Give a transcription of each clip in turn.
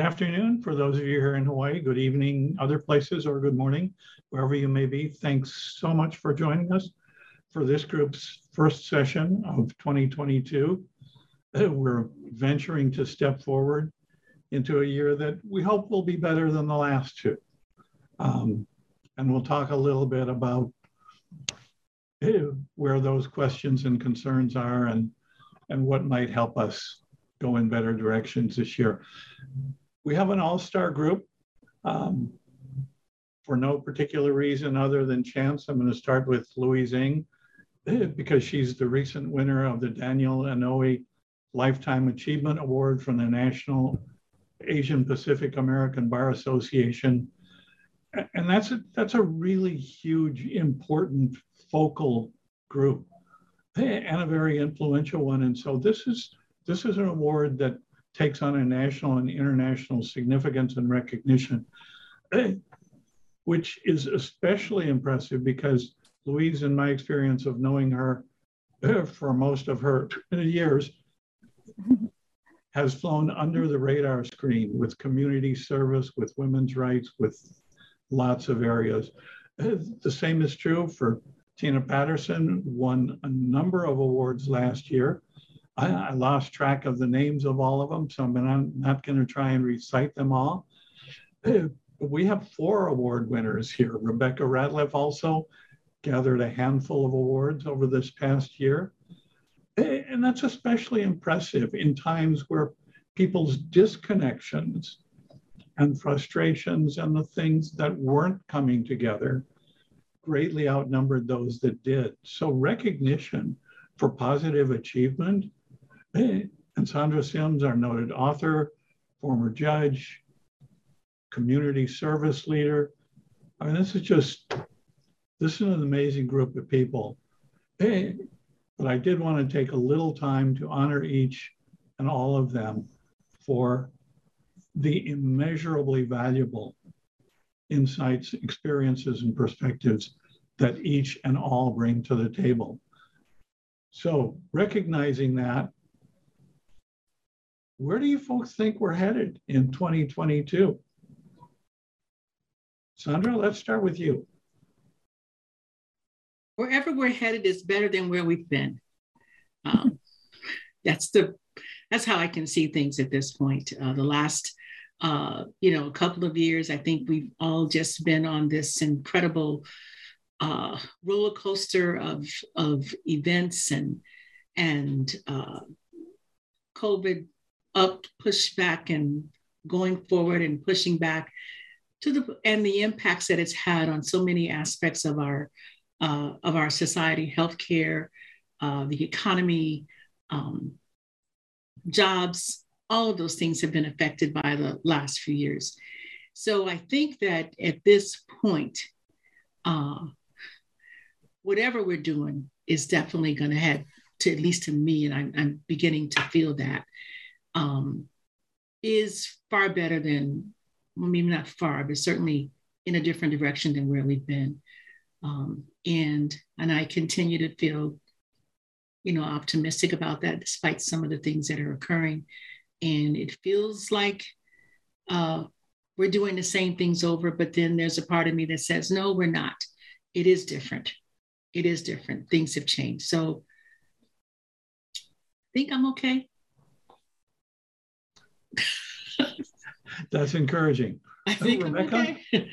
Good afternoon for those of you here in Hawaii. Good evening, other places, or good morning, wherever you may be. Thanks so much for joining us for this group's first session of 2022. Uh, we're venturing to step forward into a year that we hope will be better than the last two. Um, and we'll talk a little bit about where those questions and concerns are and, and what might help us go in better directions this year. We have an all-star group. Um, for no particular reason other than chance, I'm going to start with Louise Ing eh, because she's the recent winner of the Daniel Inouye Lifetime Achievement Award from the National Asian Pacific American Bar Association. And that's a, that's a really huge, important focal group eh, and a very influential one. And so this is this is an award that takes on a national and international significance and recognition, which is especially impressive because Louise, in my experience of knowing her for most of her years, has flown under the radar screen with community service, with women's rights, with lots of areas. The same is true for Tina Patterson, won a number of awards last year I, I, lost track of the names of all of them, so I'm not going to try and recite them all. We have four award winners here. Rebecca Ratliff also gathered a handful of awards over this past year. And that's especially impressive in times where people's disconnections and frustrations and the things that weren't coming together greatly outnumbered those that did. So recognition for positive achievement and Sandra Sims, our noted author, former judge, community service leader. I mean, this is just, this is an amazing group of people. Hey, but I did want to take a little time to honor each and all of them for the immeasurably valuable insights, experiences, and perspectives that each and all bring to the table. So, recognizing that, where do you folks think we're headed in 2022? Sandra, let's start with you. Wherever we're headed is better than where we've been. Um, that's the that's how I can see things at this point. Uh, the last uh, you know, a couple of years, I think we've all just been on this incredible uh, roller coaster of of events and and uh, COVID up, push back, and going forward and pushing back to the and the impacts that it's had on so many aspects of our uh, of our society, healthcare, uh, the economy, um, jobs, all of those things have been affected by the last few years. So I think that at this point, uh, whatever we're doing is definitely going to head to at least to me, and I'm, I'm beginning to feel that um, is far better than, well, maybe not far, but certainly in a different direction than where we've been. Um, and and I continue to feel, you know, optimistic about that, despite some of the things that are occurring. And it feels like uh, we're doing the same things over, but then there's a part of me that says, no, we're not. It is different. It is different. Things have changed. So I think I'm okay. That's encouraging. I think Rebecca? Okay.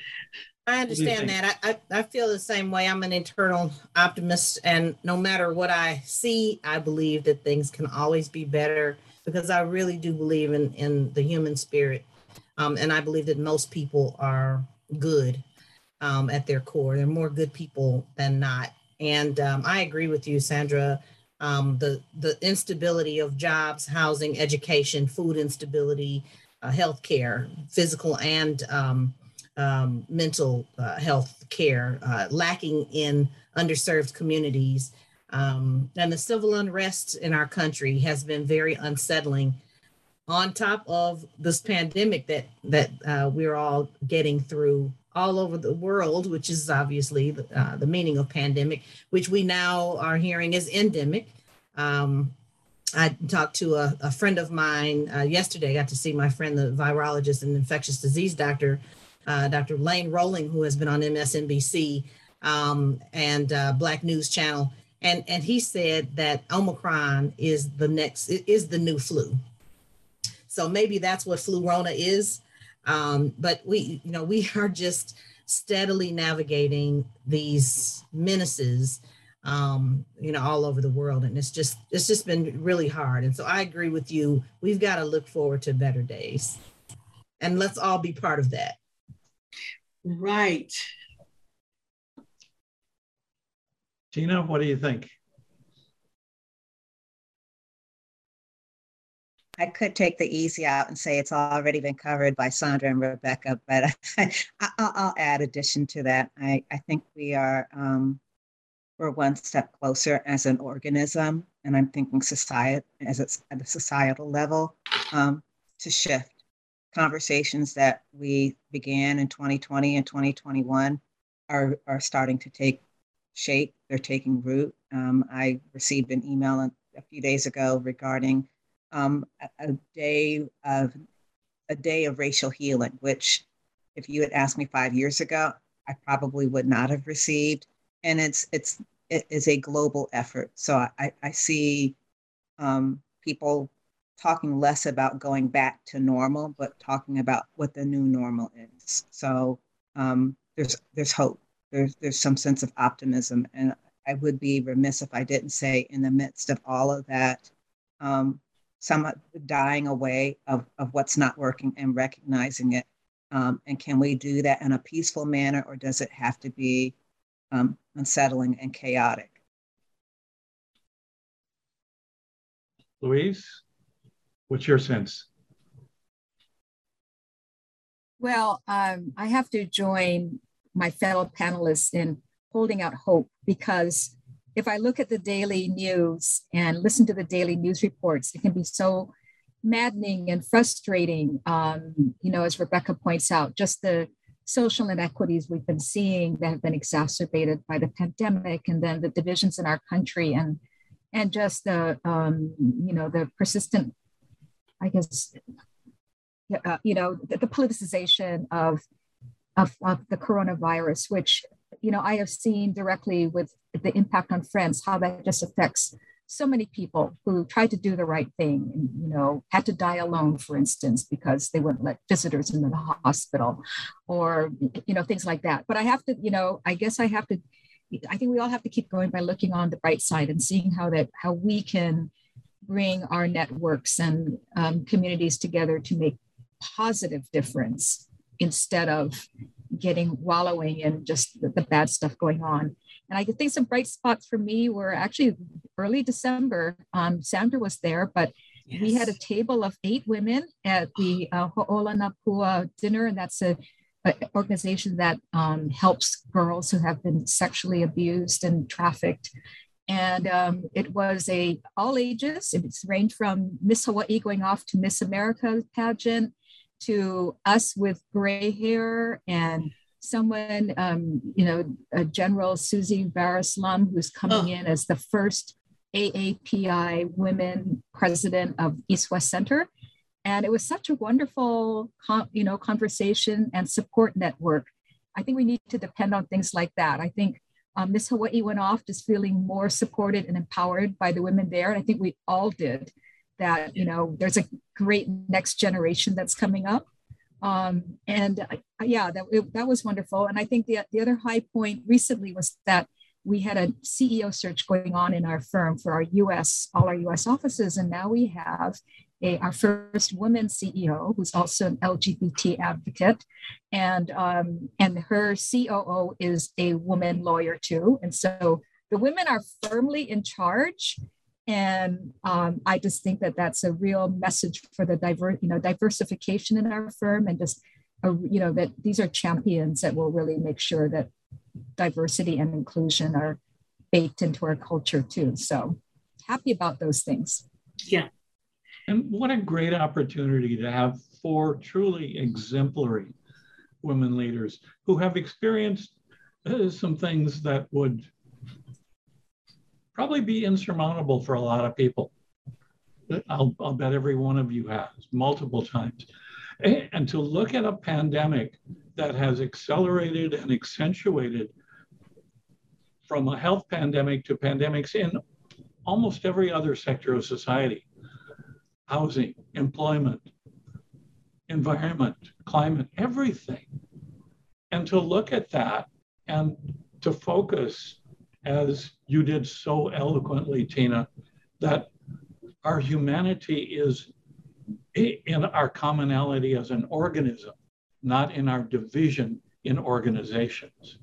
I understand that. I, I, I, feel the same way. I'm an internal optimist, and no matter what I see, I believe that things can always be better because I really do believe in, in the human spirit. Um, and I believe that most people are good um, at their core. They're more good people than not. And um, I agree with you, Sandra um, the the instability of jobs, housing, education, food instability, uh, health care, physical and um, um, mental uh, health care, uh, lacking in underserved communities. Um, and the civil unrest in our country has been very unsettling on top of this pandemic that that uh, we're all getting through all over the world, which is obviously uh, the meaning of pandemic, which we now are hearing is endemic. Um, I talked to a, a friend of mine uh, yesterday. I got to see my friend, the virologist and infectious disease doctor, uh, Dr. Lane Rolling, who has been on MSNBC um, and uh, Black News Channel, and and he said that Omicron is the next is the new flu. So maybe that's what Flurona is, um, but we you know we are just steadily navigating these menaces um, you know, all over the world. And it's just, it's just been really hard. And so I agree with you. We've got to look forward to better days. And let's all be part of that. Right. Tina, what do you think? I could take the easy out and say it's already been covered by Sandra and Rebecca, but I, will add addition to that. I, I think we are um, we're one step closer as an organism, and I'm thinking society as it's at a societal level um, to shift conversations that we began in 2020 and 2021 are are starting to take shape. They're taking root. Um, I received an email a few days ago regarding um, a, a day of a day of racial healing, which if you had asked me five years ago, I probably would not have received and it's it's it is a global effort. So I, I see um, people talking less about going back to normal, but talking about what the new normal is. So um, there's there's hope. There's there's some sense of optimism, and I would be remiss if I didn't say, in the midst of all of that, um, some dying away of of what's not working and recognizing it. Um, and can we do that in a peaceful manner, or does it have to be um, unsettling and chaotic. Louise, what's your sense? Well, um, I have to join my fellow panelists in holding out hope because if I look at the daily news and listen to the daily news reports, it can be so maddening and frustrating. Um, you know, as Rebecca points out, just the social inequities we've been seeing that have been exacerbated by the pandemic and then the divisions in our country and and just the um, you know the persistent i guess uh, you know the, the politicization of, of of the coronavirus which you know i have seen directly with the impact on friends how that just affects so many people who tried to do the right thing and you know had to die alone for instance because they wouldn't let visitors into the hospital or you know things like that. But i have to you know i guess i have to i think we all have to keep going by looking on the bright side and seeing how that how we can bring our networks and um, communities together to make positive difference instead of getting wallowing in just the, the bad stuff going on and I think some bright spots for me were actually early December. Um, Sandra was there, but yes. we had a table of eight women at the uh, Ho'ola Na Pua dinner, and that's a, a organization that um, helps girls who have been sexually abused and trafficked. And um, it was a all ages. It's ranged from Miss Hawaii going off to Miss America pageant to us with gray hair and someone, um, you know, a General Susie Vares-Lum, who's coming oh. in as the first AAPI women president of East West Center. And it was such a wonderful, you know, conversation and support network. I think we need to depend on things like that. I think um, Miss Hawaii went off just feeling more supported and empowered by the women there. And I think we all did that, you know, there's a great next generation that's coming up um, and uh, yeah, that, it, that was wonderful. And I think the, the other high point recently was that we had a CEO search going on in our firm for our US, all our US offices. And now we have a, our first woman CEO, who's also an LGBT advocate. And, um, and her COO is a woman lawyer too. And so the women are firmly in charge and um, I just think that that's a real message for the diver, you know, diversification in our firm, and just, a, you know, that these are champions that will really make sure that diversity and inclusion are baked into our culture too. So happy about those things. Yeah. And what a great opportunity to have four truly exemplary women leaders who have experienced uh, some things that would probably be insurmountable for a lot of people. I'll, I'll bet every one of you has multiple times. And to look at a pandemic that has accelerated and accentuated from a health pandemic to pandemics in almost every other sector of society housing, employment, environment, climate, everything. And to look at that and to focus, as you did so eloquently, Tina, that our humanity is in our commonality as an organism, not in our division in organizations.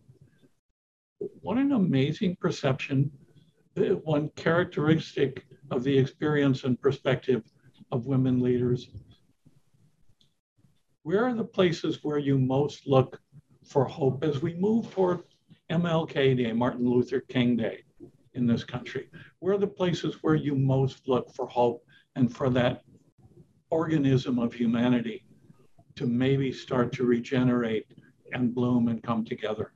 What an amazing perception, one characteristic of the experience and perspective of women leaders. Where are the places where you most look for hope as we move toward MLK Day, Martin Luther King Day in this country? Where are the places where you most look for hope and for that organism of humanity to maybe start to regenerate and bloom and come together?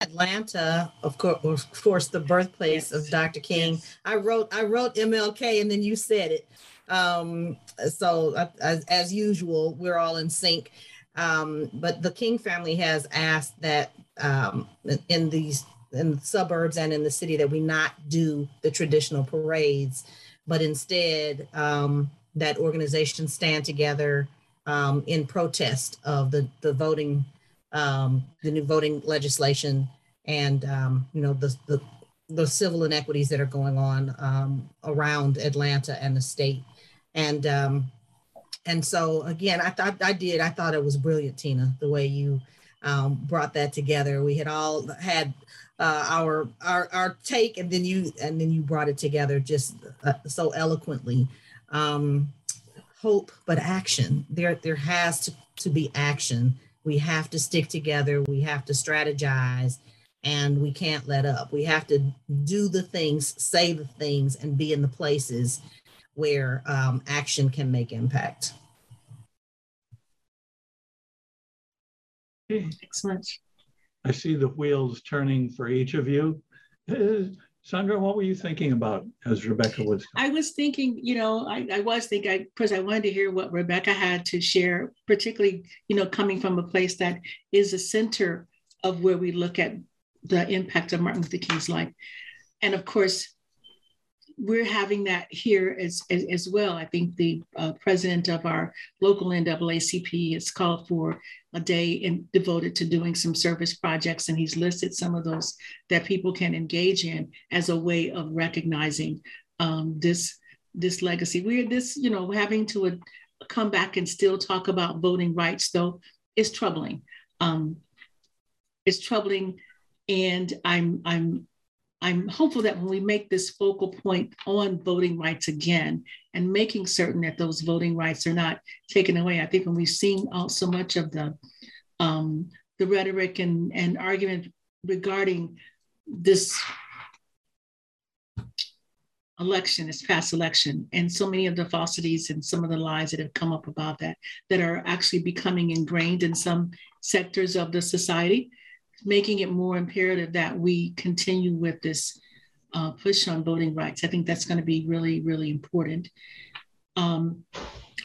Atlanta, of course, of course, the birthplace of Dr. King. I wrote, I wrote MLK, and then you said it. Um, so, uh, as, as, usual, we're all in sync. Um, but the King family has asked that um, in these in the suburbs and in the city that we not do the traditional parades, but instead um, that organizations stand together um, in protest of the the voting um, the new voting legislation and um, you know the, the, the civil inequities that are going on um, around Atlanta and the state, and um, and so again, I thought I did. I thought it was brilliant, Tina, the way you um, brought that together. We had all had uh, our our our take, and then you and then you brought it together just uh, so eloquently. Um, hope, but action. There there has to, to be action. We have to stick together. We have to strategize and we can't let up. We have to do the things, say the things, and be in the places where um, action can make impact. Excellent. I see the wheels turning for each of you. Uh, Sandra, what were you thinking about as Rebecca was? I was thinking, you know, I, I was thinking, because I, I wanted to hear what Rebecca had to share, particularly, you know, coming from a place that is a center of where we look at the impact of Martin Luther King's life. And of course, we're having that here as, as, as well. I think the uh, president of our local NAACP has called for a day in, devoted to doing some service projects, and he's listed some of those that people can engage in as a way of recognizing um, this this legacy. We're this, you know, having to uh, come back and still talk about voting rights, though, is troubling. Um, it's troubling and I'm I'm I'm hopeful that when we make this focal point on voting rights again and making certain that those voting rights are not taken away, I think when we've seen so much of the um, the rhetoric and, and argument regarding this election, this past election, and so many of the falsities and some of the lies that have come up about that, that are actually becoming ingrained in some sectors of the society making it more imperative that we continue with this uh, push on voting rights. I think that's going to be really, really important. Um,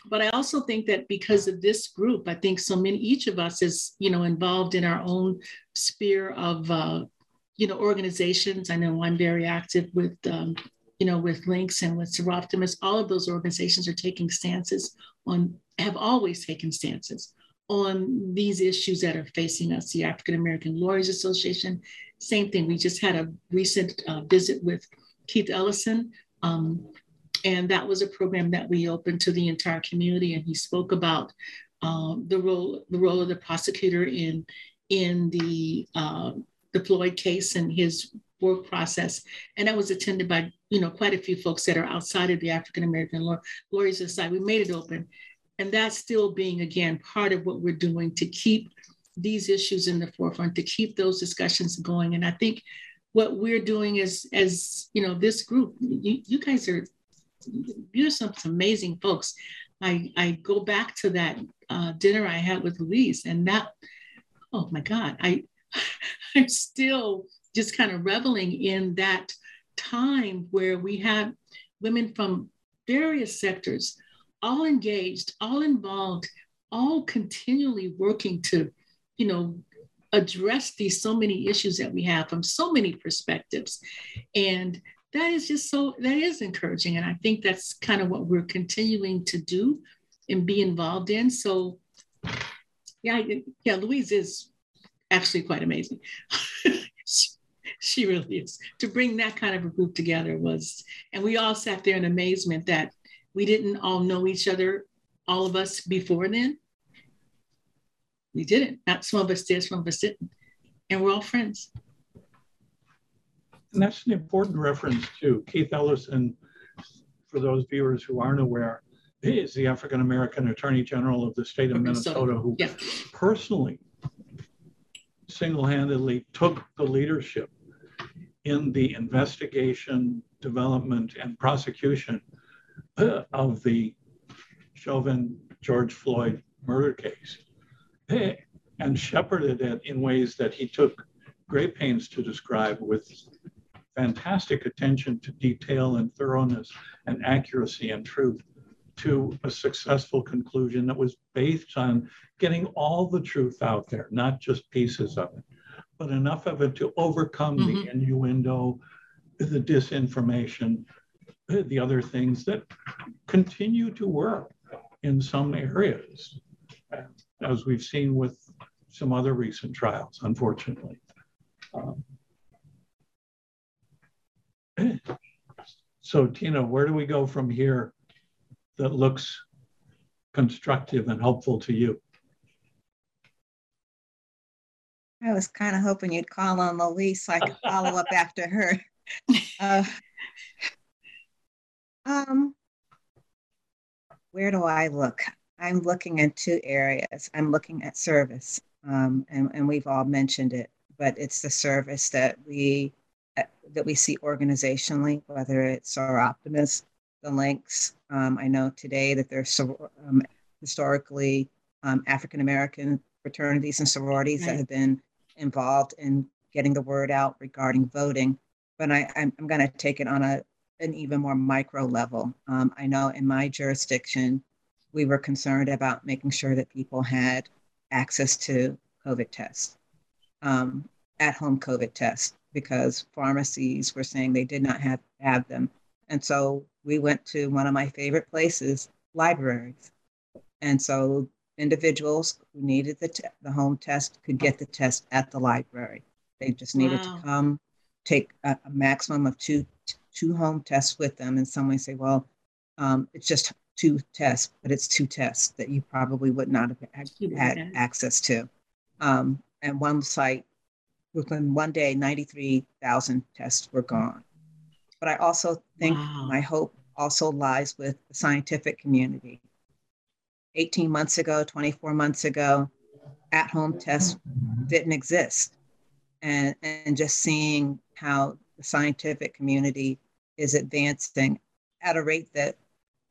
but I also think that because of this group, I think so many, each of us is, you know, involved in our own sphere of, uh, you know, organizations. I know I'm very active with, um, you know, with Links and with Soroptimist. All of those organizations are taking stances on, have always taken stances on these issues that are facing us. The African American Lawyers Association, same thing. We just had a recent uh, visit with Keith Ellison. Um, and that was a program that we opened to the entire community. And he spoke about um, the role the role of the prosecutor in in the uh, the Floyd case and his work process. And that was attended by you know quite a few folks that are outside of the African American Law- Lawyers Society. We made it open, and that's still being, again, part of what we're doing to keep these issues in the forefront, to keep those discussions going. And I think what we're doing is, as you know, this group, you, you guys are, you're some amazing folks. I, I go back to that uh, dinner I had with Louise, and that, oh my God, I, I'm still just kind of reveling in that time where we had women from various sectors all engaged, all involved, all continually working to, you know, address these so many issues that we have from so many perspectives. And that is just so, that is encouraging. And I think that's kind of what we're continuing to do and be involved in. So, yeah, yeah, Louise is actually quite amazing. she, really is. To bring that kind of a group together was, and we all sat there in amazement that we didn't all know each other, all of us before then. We didn't. Not some of us did, some of us didn't. And we're all friends. And that's an important reference to Keith Ellison. For those viewers who aren't aware, he is the African American Attorney General of the state of Minnesota, who yeah. personally, single handedly took the leadership in the investigation, development, and prosecution of the Chauvin George Floyd murder case and shepherded it in ways that he took great pains to describe with fantastic attention to detail and thoroughness and accuracy and truth to a successful conclusion that was based on getting all the truth out there, not just pieces of it, but enough of it to overcome mm-hmm. the innuendo, the disinformation, the other things that continue to work in some areas, as we've seen with some other recent trials, unfortunately. Um, so, Tina, where do we go from here that looks constructive and helpful to you? I was kind of hoping you'd call on Louise so I could follow up after her. Uh, um, where do I look? I'm looking in two areas. I'm looking at service, um, and, and we've all mentioned it, but it's the service that we that we see organizationally, whether it's Soroptimist, the links. Um, I know today that there's so, um, historically um, African American fraternities and sororities right. that have been involved in getting the word out regarding voting. But I, I'm, I'm going to take it on a an even more micro level. Um, I know in my jurisdiction, we were concerned about making sure that people had access to COVID tests, um, at home COVID tests, because pharmacies were saying they did not have, have them. And so we went to one of my favorite places, libraries. And so individuals who needed the, te- the home test could get the test at the library. They just needed wow. to come, take a, a maximum of two two home tests with them. And some may say, well, um, it's just two tests, but it's two tests that you probably would not have had, had access to. Um, and one site, within one day, 93,000 tests were gone. But I also think wow. my hope also lies with the scientific community. 18 months ago, 24 months ago, at home tests didn't exist. And, and just seeing how the scientific community is advancing at a rate that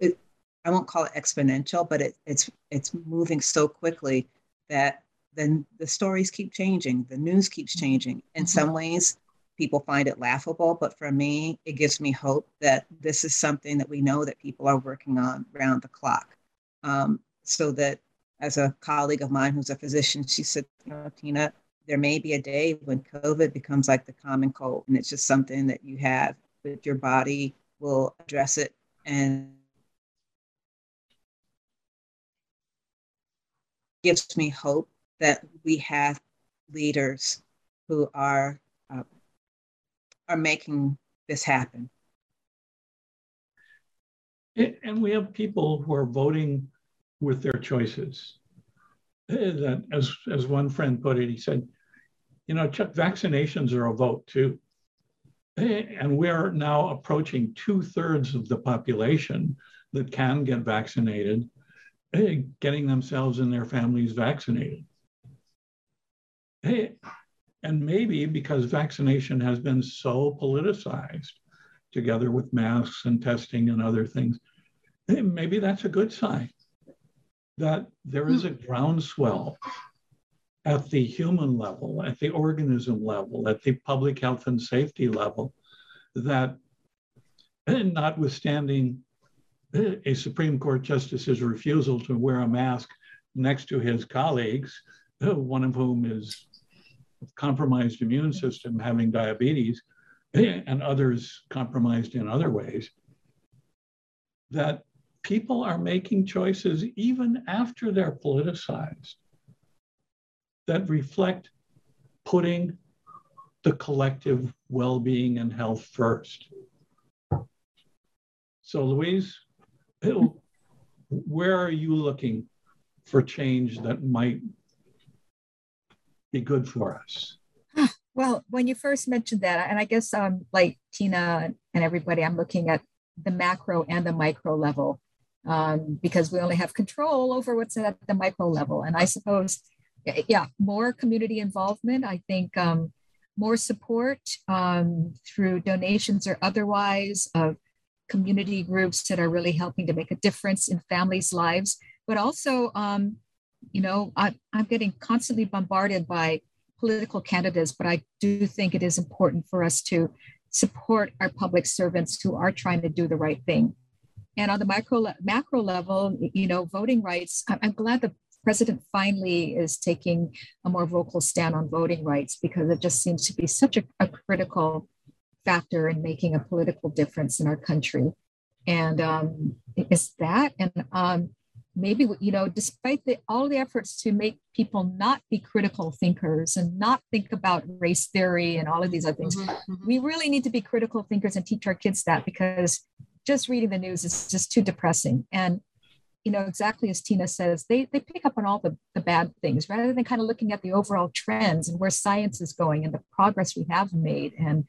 it, I won't call it exponential, but it, it's it's moving so quickly that then the stories keep changing, the news keeps changing. In some mm-hmm. ways, people find it laughable, but for me, it gives me hope that this is something that we know that people are working on round the clock. Um, so that, as a colleague of mine who's a physician, she said, you know, Tina, there may be a day when COVID becomes like the common cold, and it's just something that you have that your body will address it and gives me hope that we have leaders who are uh, are making this happen. And we have people who are voting with their choices. That, as as one friend put it, he said, "You know, Chuck, vaccinations are a vote too." Eh, and we're now approaching two thirds of the population that can get vaccinated, eh, getting themselves and their families vaccinated. Eh, and maybe because vaccination has been so politicized, together with masks and testing and other things, maybe that's a good sign that there is a hmm. groundswell at the human level, at the organism level, at the public health and safety level, that notwithstanding eh, a Supreme Court justice's refusal to wear a mask next to his colleagues, eh, one of whom is compromised immune system, having diabetes, eh, and others compromised in other ways, that people are making choices even after they're politicized that reflect putting the collective well being and health first. So, Louise, where are you looking for change that might be good for us? Well, when you first mentioned that, and I guess um, like Tina and everybody, I'm looking at the macro and the micro level um, because we only have control over what's at the micro level. And I suppose, yeah, more community involvement. I think um, more support um, through donations or otherwise of community groups that are really helping to make a difference in families' lives. But also, um, you know, I, I'm getting constantly bombarded by political candidates, but I do think it is important for us to support our public servants who are trying to do the right thing. And on the micro macro level, you know, voting rights. I'm glad the president finally is taking a more vocal stand on voting rights because it just seems to be such a, a critical factor in making a political difference in our country. And um, it's that, and um, maybe you know despite the, all the efforts to make people not be critical thinkers and not think about race theory and all of these other things mm-hmm, mm-hmm. we really need to be critical thinkers and teach our kids that because just reading the news is just too depressing and you know exactly as tina says they, they pick up on all the, the bad things rather than kind of looking at the overall trends and where science is going and the progress we have made and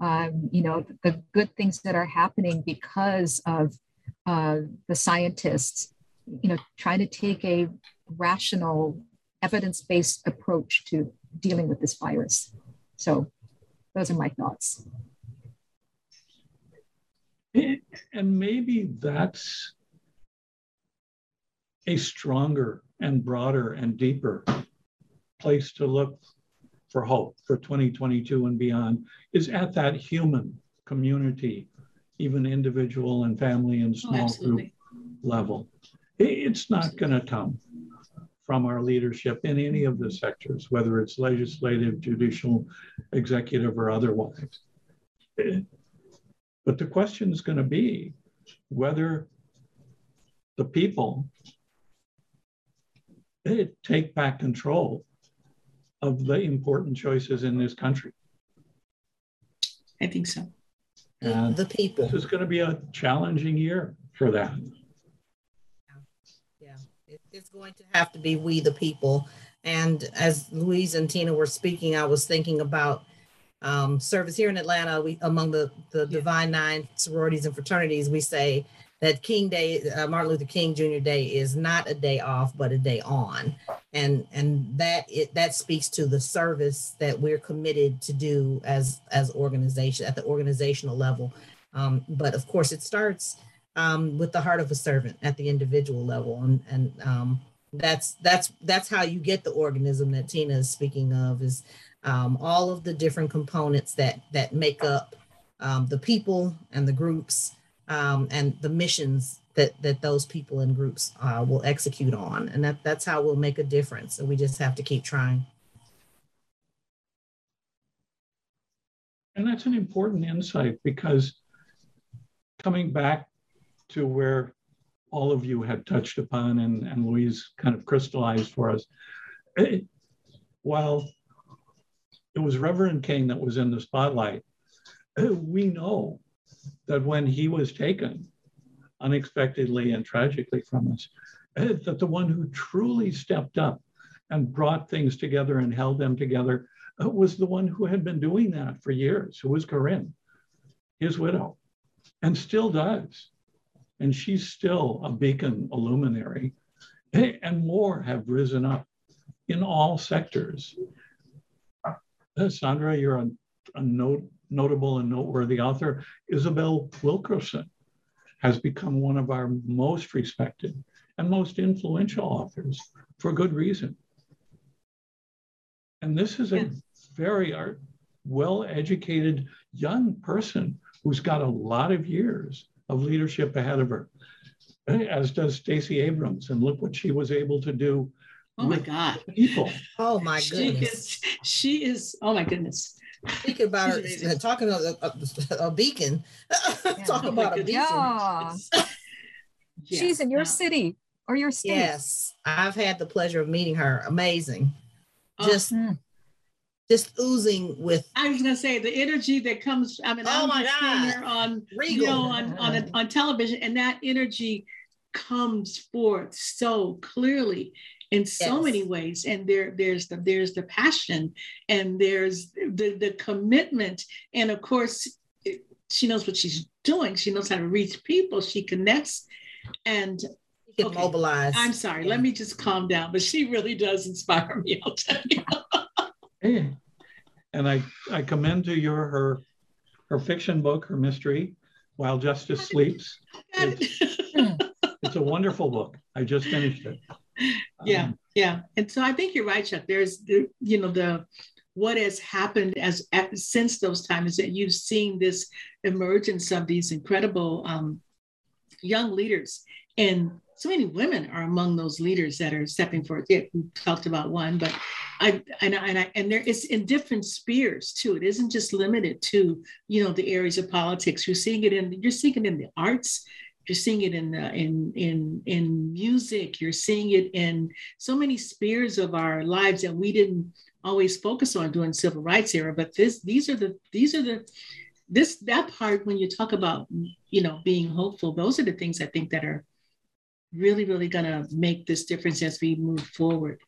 um, you know the good things that are happening because of uh, the scientists you know, trying to take a rational, evidence-based approach to dealing with this virus. So those are my thoughts. And maybe that's a stronger and broader and deeper place to look for hope for 2022 and beyond is at that human community, even individual and family and oh, small oh, group level. It's not going to come from our leadership in any of the sectors, whether it's legislative, judicial, executive, or otherwise. But the question is going to be whether the people take back control of the important choices in this country. I think so. And the people. This is going to be a challenging year for that Yeah, it's going to have to be we the people. And as Louise and Tina were speaking, I was thinking about um, service here in Atlanta. We among the the yeah. Divine Nine sororities and fraternities, we say that King Day, uh, Martin Luther King Jr. Day, is not a day off, but a day on, and and that it that speaks to the service that we're committed to do as as organization at the organizational level. Um, but of course, it starts um, with the heart of a servant at the individual level, and and um, that's that's that's how you get the organism that Tina is speaking of is um, all of the different components that that make up um, the people and the groups um, and the missions that that those people and groups uh, will execute on, and that that's how we'll make a difference. And we just have to keep trying. And that's an important insight because coming back to where all of you had touched upon and, and Louise kind of crystallized for us. It, while it was Reverend King that was in the spotlight, we know that when he was taken unexpectedly and tragically from us, eh, that the one who truly stepped up and brought things together and held them together eh, was the one who had been doing that for years, who was Corinne, his widow, and still does and she's still a beacon, a luminary. Eh, and more have risen up in all sectors. Sandra, you're a, a note, notable and noteworthy author. Isabel Wilkerson has become one of our most respected and most influential authors for good reason. And this is a very well educated young person who's got a lot of years of leadership ahead of her, eh, as does Stacey Abrams. And look what she was able to do. Oh my God. People. Oh my She goodness. is, she is, oh my goodness. Speaking about her, She's uh, talking about a, a, a beacon. Talk Oh about a beacon. Yeah. Yeah, She's in your no. city or your state. Yes, I've had the pleasure of meeting her. Amazing. Oh, Just, Mm. just oozing with I was gonna say the energy that comes. I mean, Oh I'm my just God. her on you regal. know on on, a, on television, and that energy comes forth so clearly in so Yes. many ways. And there there's the there's the passion, and there's the the commitment, and of course, she knows what she's doing. She knows how to reach people. She connects, and You Okay. mobilize. I'm sorry. Yeah. Let me just calm down. But she really does inspire me. I'll tell you. Hey. And I, I commend to you her, her fiction book, her mystery, While Justice Sleeps. It's a wonderful book. I just finished it. Yeah. Um, Yeah, and so I think you're right, Chuck. There's the, you know, the what has happened as at, since those times is that you've seen this emergence of these incredible um, young leaders, and so many women are among those leaders that are stepping forward. Yeah, we talked about one, but I and I, and I and there is in different spheres too. It isn't just limited to you know the areas of politics. You're seeing it in you're seeing it in the arts. You're seeing it in the, in in in music. You're seeing it in so many spheres of our lives that we didn't always focus on during civil rights era. But this these are the these are the this that part when you talk about you know being hopeful. Those are the things I think that are really really going to make this difference as we move forward.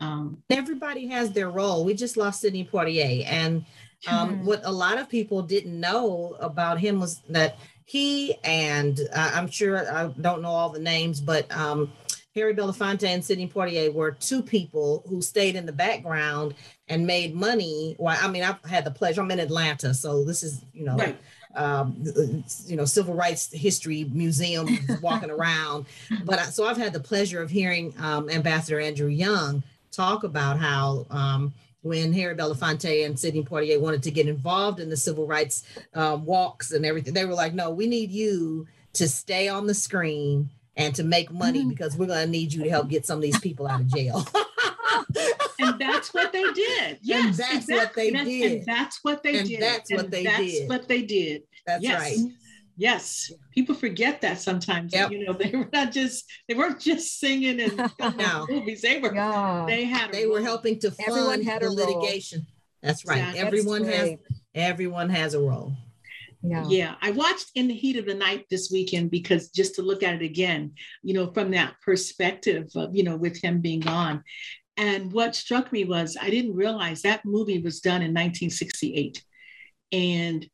Um, everybody has their role. We just lost Sidney Poitier, and um, Mhm. what a lot of people didn't know about him was that he and uh, I'm sure I don't know all the names, but um, Harry Belafonte and Sidney Poitier were two people who stayed in the background and made money. Well, I mean, I've had the pleasure. I'm in Atlanta, so this is you know right. um, you know, civil rights history museum walking around. But I, so I've had the pleasure of hearing um, Ambassador Andrew Young talk about how um, when Harry Belafonte and Sidney Poitier wanted to get involved in the civil rights um, walks and everything, they were like, "No, we need you to stay on the screen." And to make money Mhm. because we're going to need you to help get some of these people out of jail. and that's what they did. Yes, that's what they That's- did. And that's what they And did. that's what they that's did. what they did. That's yes. right. Yes, people forget that sometimes. Yep. You know, they were not just they weren't just singing and filming No. movies. They were Yeah. they had a They were helping to Everyone fund had the a role. litigation. That's right. Exactly. That's Everyone has everyone has a role. Yeah. Yeah, I watched In the Heat of the Night this weekend because just to look at it again, you know, from that perspective of, you know, with him being gone. And what struck me was I didn't realize that movie was done in 1968. And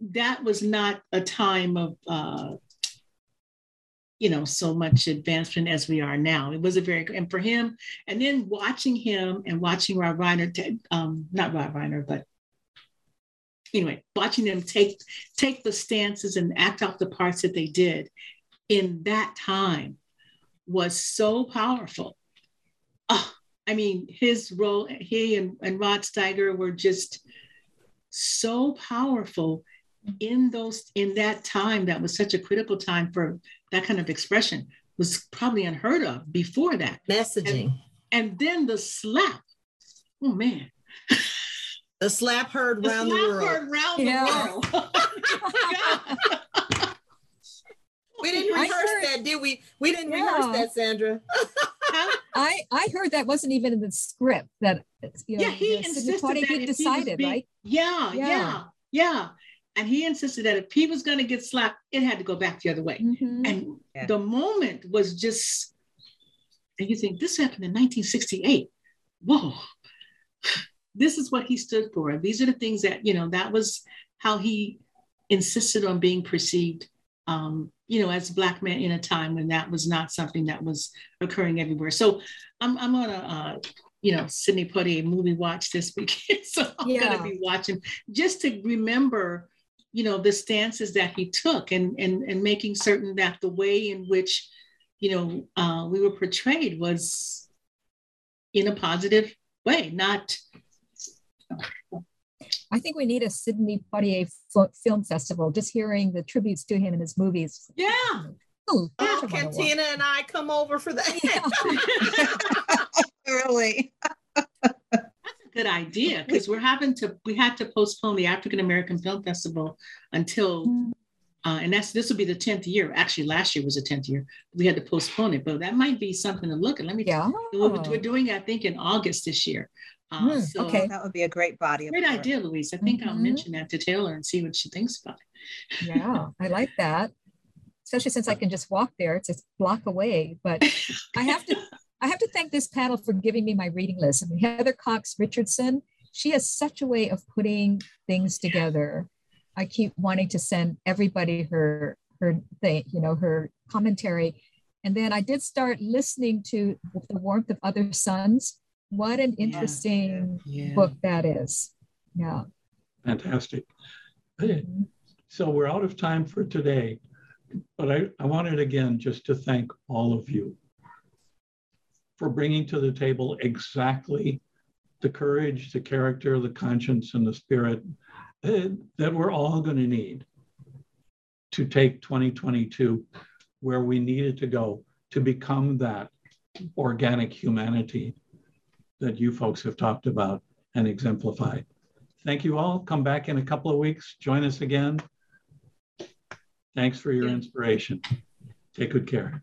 that was not a time of, uh, you know, so much advancement as we are now. It was a very, and for him, and then watching him and watching Rob Reiner, t- um, not Rob Reiner, but anyway, watching them take take the stances and act out the parts that they did in that time was so powerful. Oh, I mean, his role, he and, and Rod Steiger were just so powerful in those in that time that was such a critical time for that kind of expression was probably unheard of before that. Messaging. And then the slap. Oh man. The slap heard The around the world. heard round Yeah. the world. We didn't rehearse heard- that, did we? We didn't Yeah. rehearse that, Sandra. I I heard that wasn't even in the script that you know yeah, he insisted that he if he was decided, being- right? Yeah, yeah, Yeah. yeah, And he insisted that if he was going to get slapped, it had to go back the other way. Mhm. And Yeah. the moment was just, and you think this happened in 1968. Whoa, this is what he stood for. These are the things that, you know, that was how he insisted on being perceived, um, you know, as a Black man in a time when that was not something that was occurring everywhere. So I'm, I'm on a, uh, you know, Sidney Poitier movie watch this weekend. So I'm Yeah. going to be watching just to remember you know the stances that he took and and and making certain that the way in which you know uh, we were portrayed was in a positive way not I think we need a Sidney Poitier Film Festival. Just hearing the tributes to him in his movies. Yeah. Oh, oh can and I come over for that? Yeah. really? Good idea because we're having to we had to postpone the African American Film Festival until uh, and that's this will be the 10th year. Actually, last year was the 10th year. We had to postpone it, but that might be something to look at. Let me yeah. We're, we're doing, I think, in August this year. Uh, mm, so okay, that would be a great body. Great idea, Louise. I think mm-hmm. I'll mention that to Taylor and see what she thinks about it. yeah, I like that. Especially since I can just walk there. It's a block away, but I have to I have to thank this panel for giving me my reading list. I mean, Heather Cox Richardson, she has such a way of putting things together. I keep wanting to send everybody her her thing, you know, her commentary. And then I did start listening to The Warmth of Other Suns. What an interesting yeah, yeah. book that is. Yeah. Fantastic. Mm-hmm. So we're out of time for today, but I, I wanted again just to thank all of you for bringing to the table exactly the courage, the character, the conscience, and the spirit eh, that we're all going to need to take 2022 where we needed to go to become that organic humanity that you folks have talked about and exemplified. Thank you all. Come back in a couple of weeks. Join us again. Thanks for your inspiration. Take good care.